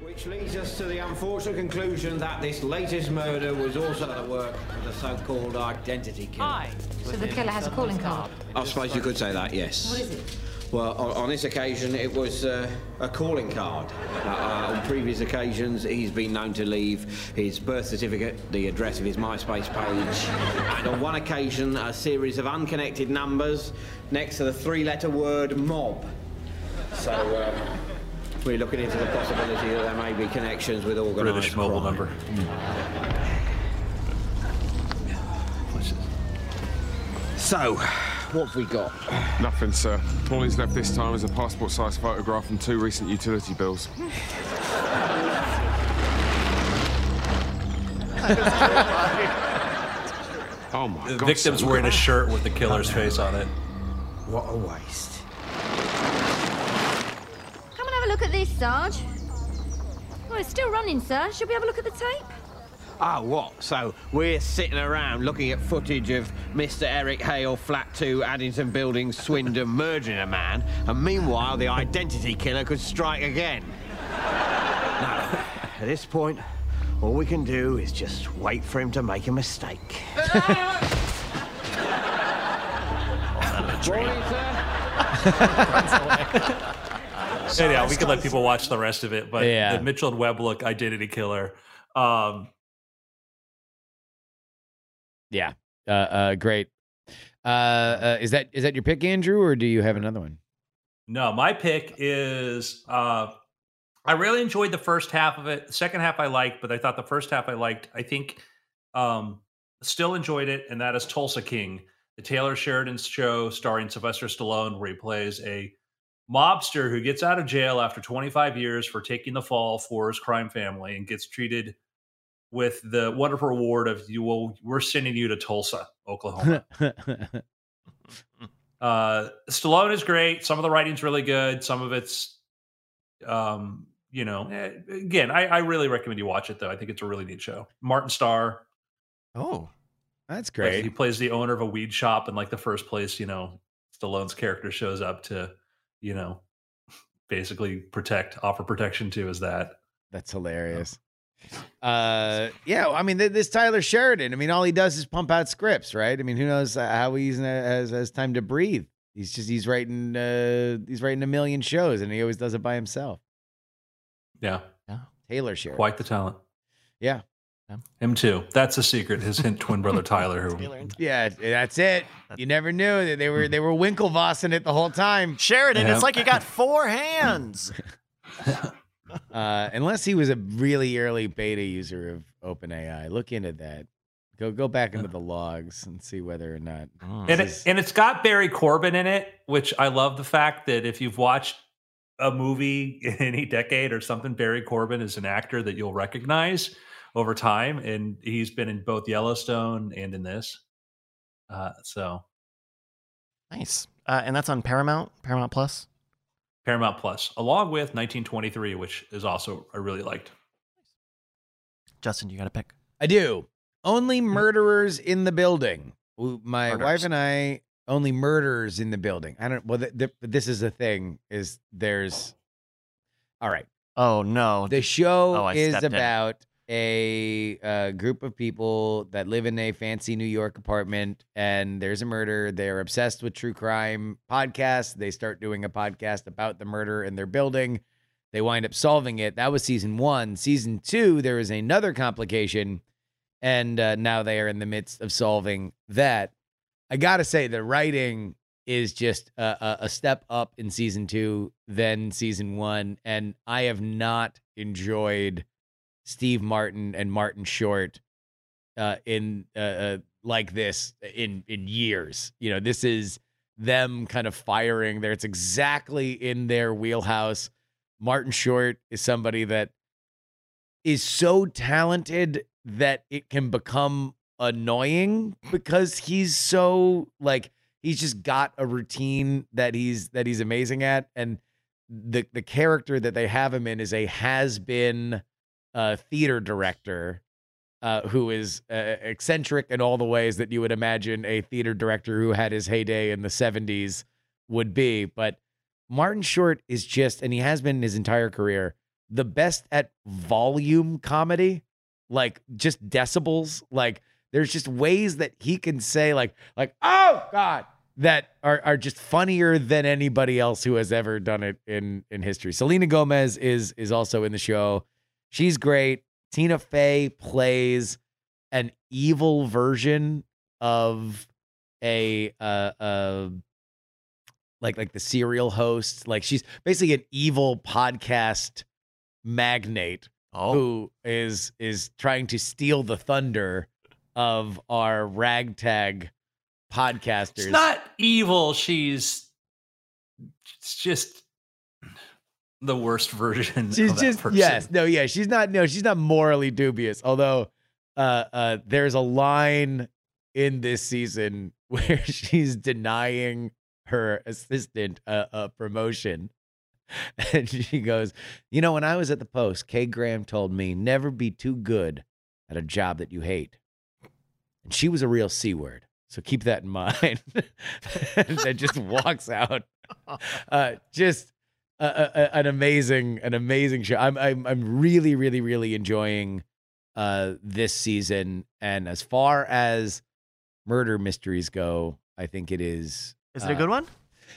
Which leads us to the unfortunate conclusion that this latest murder was also the work of the so-called identity killer. Hi. So the killer has a calling card. I suppose you could say that, yes. What is it? Well, on, on this occasion, it was uh, a calling card. Uh, uh, on previous occasions, he's been known to leave his birth certificate, the address of his MySpace page, and on one occasion, a series of unconnected numbers next to the three-letter word mob. So, um, we're looking into the possibility that there may be connections with organised British mobile crime. number. So, what have we got? Nothing, sir. All he's left this time is a passport size photograph and two recent utility bills. oh my The god. victim's sir, look wearing a shirt with the killer's face on it. What a waste. Come and have a look at this, Sarge. Well, it's still running, sir. Should we have a look at the tape? Ah, what? So we're sitting around looking at footage of Mr. Eric Hale, Flat 2, Addington Buildings, Swindon murdering a man, and meanwhile the identity killer could strike again. no, at this point, all we can do is just wait for him to make a mistake. Morning, sir. Anyhow, we could let people watch the rest of it, but Yeah. the Mitchell and Webb look identity killer. Um, Yeah, uh, uh, great. Uh, uh, is that is that your pick, Andrew, or do you have another one? No, my pick is uh I really enjoyed the first half of it. The second half I liked, but I thought the first half I liked. I think um still enjoyed it, and that is Tulsa King, the Taylor Sheridan show starring Sylvester Stallone, where he plays a mobster who gets out of jail after 25 years for taking the fall for his crime family and gets treated with the wonderful reward of you will we're sending you to Tulsa, Oklahoma. Uh, Stallone is great. Some of the writing's really good. Some of it's, um, you know, eh, again, I, I really recommend you watch it though. I think it's a really neat show. Martin Starr, Oh, That's great. he plays the owner of a weed shop, and like the first place, you know, Stallone's character shows up to, you know, basically protect, offer protection to is that. That's hilarious. Uh, yeah. I mean, this Tyler Sheridan. I mean, all he does is pump out scripts, right? I mean, who knows how he's uh, has has time to breathe? He's just he's writing uh he's writing a million shows, and he always does it by himself. Yeah, Taylor Sheridan. quite the talent. Yeah. Him too. That's a secret. His hint twin brother Tyler, who Yeah, that's it. You never knew that they were they were Winklevossing it the whole time. Sheridan, Yeah. it's like you got four hands. Uh, unless he was a really early beta user of OpenAI, look into that. Go go back into the logs and see whether or not. and it, and it's got Barry Corbin in it, which I love the fact that if you've watched a movie in any decade or something, Barry Corbin is an actor that you'll recognize over time, and he's been in both Yellowstone and in this. Uh, so Nice. Uh, and that's on Paramount, Paramount Plus. Paramount Plus, along with 1923, which is also I really liked. Justin, you got a pick. I do. Only hmm. murderers in the building. My Murders. wife and I only murderers in the building. I don't. Well, th- th- this is the thing. Is there's. All right. Oh no. The show Oh, is stepped in. about a uh, group of people that live in a fancy New York apartment, and there's a murder. They're obsessed with true crime podcasts. They start doing a podcast about the murder in their building. They wind up solving it. That was season one. Season two, there is another complication, and uh, now they are in the midst of solving that. I gotta say, the writing is just a, a, a step up in season two than season one, and I have not enjoyed Steve Martin and Martin Short uh, in uh, uh, like this in in years. You know, this is them kind of firing there. It's exactly in their wheelhouse. Martin Short is somebody that is so talented that it can become annoying because he's so like he's just got a routine that he's that he's amazing at and the the character that they have him in is a has been uh theater director uh who is uh, eccentric in all the ways that you would imagine a theater director who had his heyday in the 70s would be but Martin Short is just and he has been his entire career the best at volume comedy like just decibels like there's just ways that he can say like like oh god that are are just funnier than anybody else who has ever done it in in history. Selena Gomez is is also in the show. She's great. Tina Fey plays an evil version of a uh uh like like the serial host. Like she's basically an evil podcast magnate Oh, who is is trying to steal the thunder of our ragtag podcasters. It's not evil. She's it's just the worst version. she's of that just person. yes, no, yeah, she's not no, she's not morally dubious. Although uh uh there's a line in this season where she's denying her assistant a, a promotion. And she goes, You know, when I was at the post, Kay Graham told me never be too good at a job that you hate. And she was a real C word. So keep that in mind. and just walks out. Uh, just a, a, a- an amazing, an amazing show. I'm, I'm, I'm really, really, really enjoying uh, this season. And as far as murder mysteries go, I think it is. is it a uh, good one?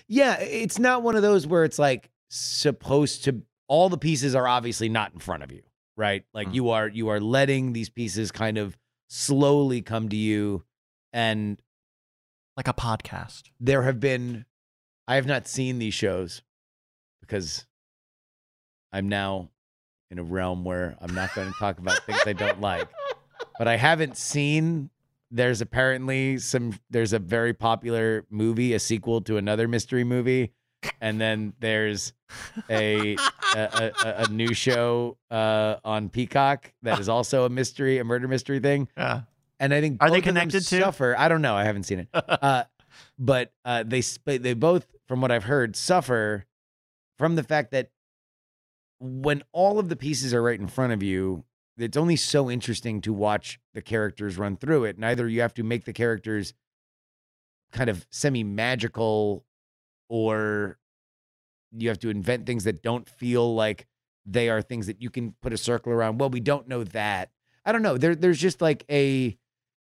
yeah, it's not one of those where it's like supposed to all the pieces are obviously not in front of you, right? Like Mm. you are you are letting these pieces kind of slowly come to you and Like a podcast. there have been I have not seen these shows because I'm now in a realm where I'm not going to talk about things I don't like. But I haven't seen there's apparently some there's a very popular movie, a sequel to another mystery movie, and then there's a a, a, a new show uh, on Peacock that is also a mystery, a murder mystery thing. Yeah. And I think Are they connected to Suffer. I don't know. I haven't seen it. Uh, but uh, they they both, from what I've heard, suffer from the fact that when all of the pieces are right in front of you, it's only so interesting to watch the characters run through it. Neither you have to make the characters kind of semi magical, or you have to invent things that don't feel like they are things that you can put a circle around. Well, we don't know that. I don't know. There, there's just like a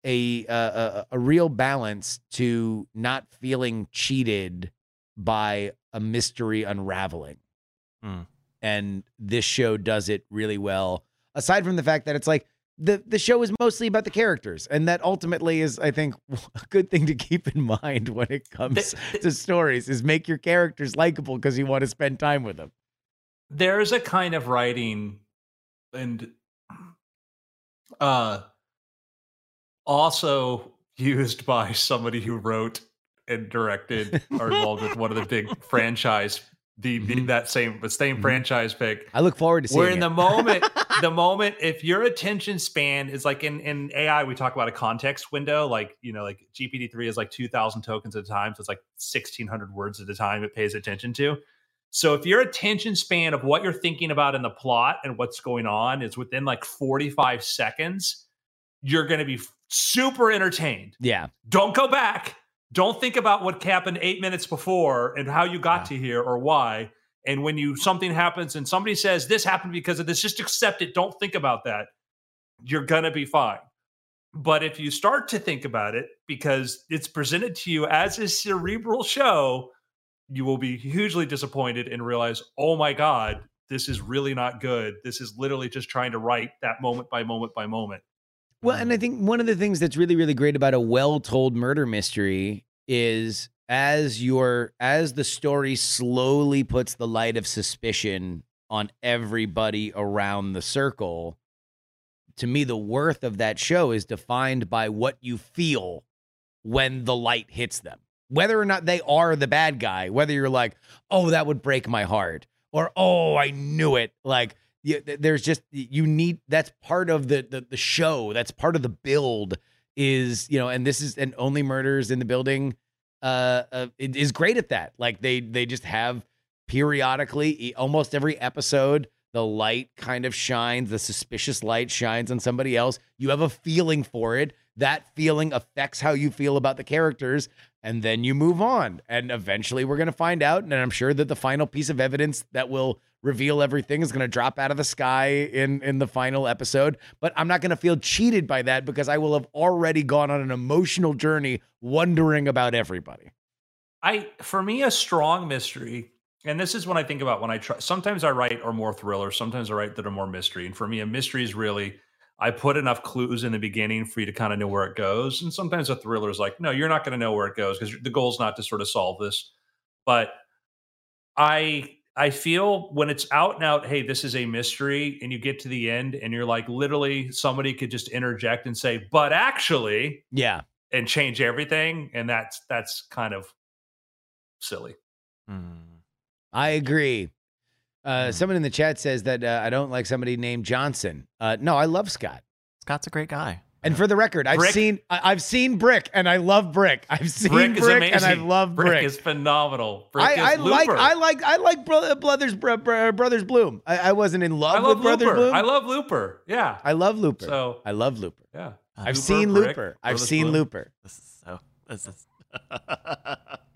a uh, a, a real balance to not feeling cheated by a mystery unraveling. Hmm. And this show does it really well. Aside from the fact that it's like the the show is mostly about the characters, and that ultimately is, I think, a good thing to keep in mind when it comes to stories is make your characters likable because you want to spend time with them. there's a kind of writing and uh also used by somebody who wrote and directed are involved with one of the big franchise the, the Mhm. that same the same Mhm. franchise pick I look forward to seeing We're in it. the moment the moment if your attention span is like in in ai we talk about a context window like you know like gpt-3 is like 2000 tokens at a time so it's like 1600 words at a time it pays attention to so if your attention span of what you're thinking about in the plot and what's going on is within like 45 seconds you're going to be super entertained yeah, don't go back. Don't think about what happened eight minutes before and how you got to here or why. And when you something happens and somebody says this happened because of this, just accept it. Don't think about that. You're gonna be fine. But if you start to think about it because it's presented to you as a cerebral show, you will be hugely disappointed and realize, oh my God, this is really not good. This is literally just trying to write that moment by moment by moment. Well, and I think one of the things that's really, really great about a well-told murder mystery is as your as the story slowly puts the light of suspicion on everybody around the circle, to me, the worth of that show is defined by what you feel when the light hits them. Whether or not they are the bad guy, whether you're like, oh, that would break my heart, or oh, I knew it. Like, you, there's just you need that's part of the, the the show. That's part of the build. Is you know, and this is and only murders in the building. Uh, uh is great at that. Like they they just have periodically, almost every episode, the light kind of shines, the suspicious light shines on somebody else. You have a feeling for it. That feeling affects how you feel about the characters, and then you move on. And eventually, we're going to find out. And I'm sure that the final piece of evidence that will reveal everything is going to drop out of the sky in in the final episode. But I'm not going to feel cheated by that because I will have already gone on an emotional journey wondering about everybody. I for me a strong mystery, and this is when I think about when I try. Sometimes I write are more thriller, sometimes I write that are more mystery. And for me, a mystery is really I put enough clues in the beginning for you to kind of know where it goes. And sometimes a thriller is like, no, you're not going to know where it goes because the goal is not to sort of solve this. But I I feel when it's out and out, hey, this is a mystery, and you get to the end and you're like, literally, somebody could just interject and say, but actually, Yeah. and change everything, and that's that's kind of silly. Hmm. I agree. Uh, Hmm. Someone in the chat says that uh, I don't like somebody named Johnson. Uh, no, I love Scott. Scott's a great guy. And for the record, I've Brick- seen I, I've seen Brick, and I love Brick. I've seen Brick Brick, and I love Brick. is phenomenal. Brick I, is I like I like I like Bro- Brothers Bro- Bro- Brothers Bloom. I, I wasn't in love, I love with Brothers Looper. Bloom. I love Looper. Yeah. I love Looper. So I love Looper. yeah. I've Looper, seen Brick, Looper. I've Brothers seen Bloom. Looper. This is so. This is.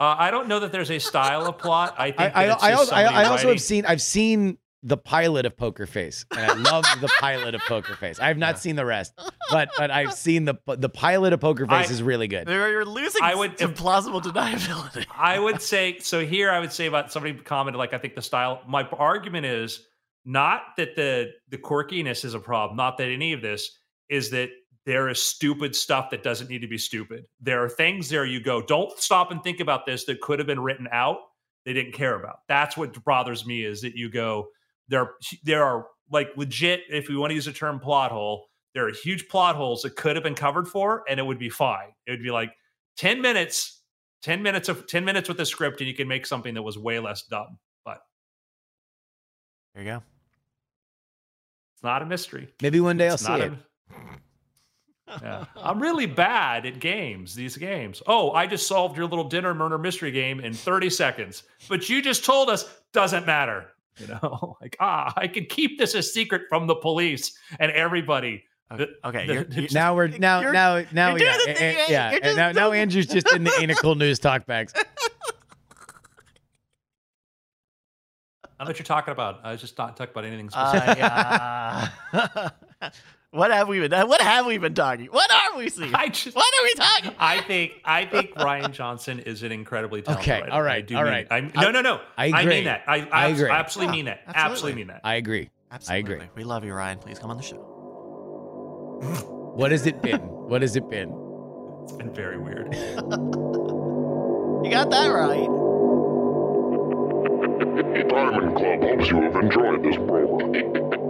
okay. Uh, I don't know that there's a style of plot. I think I, I, I, also, I, I also writing- have seen I've seen the pilot of Poker Face, and I love the pilot of Poker Face. I have not seen the rest, but but I've seen the the pilot of Poker Face I- is really good. You're you're losing I would- some plausible deniability. I would say so. Here, I would say about somebody commented like I think the style. My argument is not that the the quirkiness is a problem. Not that any of this is that there is stupid stuff that doesn't need to be stupid. There are things there you go. Don't stop and think about this that could have been written out. They didn't care about. That's what bothers me is that you go there. There are like legit. If we want to use the term plot hole, there are huge plot holes that could have been covered for, and it would be fine. It would be like ten minutes 10 minutes of 10 minutes with the script and you can make something that was way less dumb but There you go. it's not a mystery Maybe one day I'll see it. a yeah. i'm really bad at games these games oh i just solved your little dinner murder mystery game in 30 seconds but you just told us doesn't matter you know like ah i can keep this a secret from the police and everybody Okay, The- okay, the- you're, you're Now we're now now now yeah doing the thing, eh, eh? yeah and now now Andrew's just in the ain't it cool news talkbacks. i know what you're talking about i was just not talking about anything Uh, specific yeah. What have we been? What have we been talking? What are we seeing? I just, What are we talking? I think I think Rian Johnson is an incredibly talented Okay, writer. all right, I do all mean right. I'm, no, no, no. I I mean that. I, I I agree. absolutely Yeah, mean that. absolutely. Absolutely mean that. I agree. Absolutely. agree. We love you, Rian. Please come on the show. What has it been? What has it been? It's been very weird. You got that right. Diamond Club hopes you have enjoyed this program.